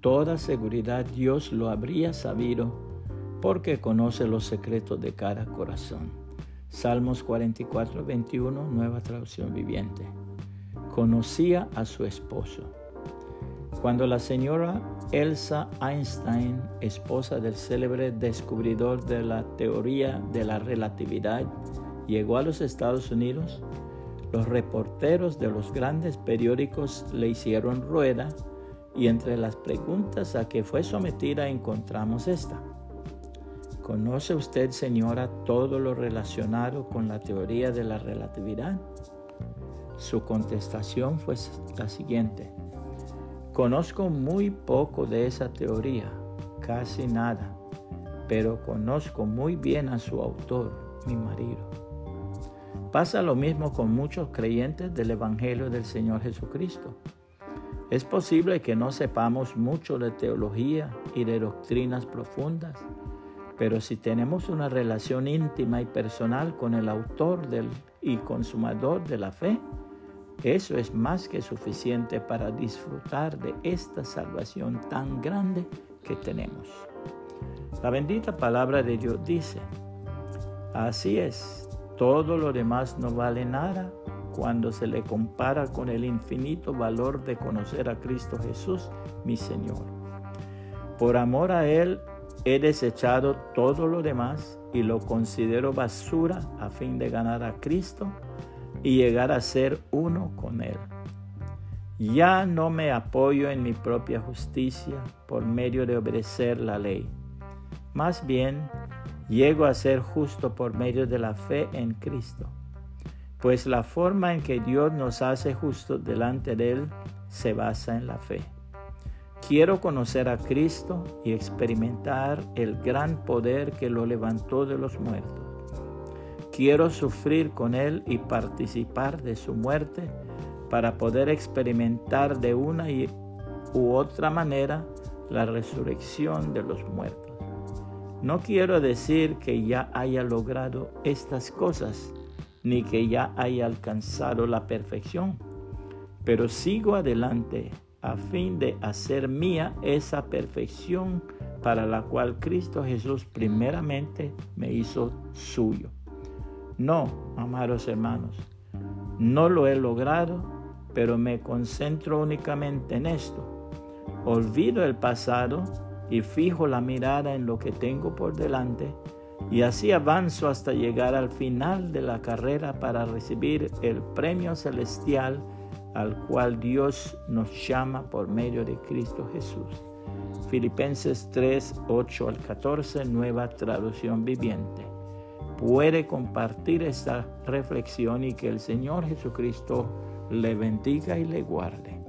toda seguridad Dios lo habría sabido porque conoce los secretos de cada corazón. Salmos 44, 21, nueva traducción viviente. Conocía a su esposo. Cuando la señora Elsa Einstein, esposa del célebre descubridor de la teoría de la relatividad, llegó a los Estados Unidos, los reporteros de los grandes periódicos le hicieron rueda y entre las preguntas a que fue sometida encontramos esta. ¿Conoce usted, señora, todo lo relacionado con la teoría de la relatividad? Su contestación fue la siguiente. Conozco muy poco de esa teoría, casi nada, pero conozco muy bien a su autor, mi marido. Pasa lo mismo con muchos creyentes del Evangelio del Señor Jesucristo. Es posible que no sepamos mucho de teología y de doctrinas profundas, pero si tenemos una relación íntima y personal con el autor del, y consumador de la fe, eso es más que suficiente para disfrutar de esta salvación tan grande que tenemos. La bendita palabra de Dios dice, así es, todo lo demás no vale nada cuando se le compara con el infinito valor de conocer a Cristo Jesús, mi Señor. Por amor a Él he desechado todo lo demás y lo considero basura a fin de ganar a Cristo y llegar a ser uno con Él. Ya no me apoyo en mi propia justicia por medio de obedecer la ley. Más bien, llego a ser justo por medio de la fe en Cristo. Pues la forma en que Dios nos hace justos delante de Él se basa en la fe. Quiero conocer a Cristo y experimentar el gran poder que lo levantó de los muertos Quiero sufrir con Él y participar de su muerte para poder experimentar de una u otra manera la resurrección de los muertos. No quiero decir que ya haya logrado estas cosas, ni que ya haya alcanzado la perfección, pero sigo adelante a fin de hacer mía esa perfección para la cual Cristo Jesús primeramente me hizo suyo. No, amados hermanos, no lo he logrado, pero me concentro únicamente en esto. Olvido el pasado y fijo la mirada en lo que tengo por delante y así avanzo hasta llegar al final de la carrera para recibir el premio celestial al cual Dios nos llama por medio de Cristo Jesús. Filipenses 3, 8 al 14, nueva traducción viviente puede compartir esta reflexión y que el Señor Jesucristo le bendiga y le guarde.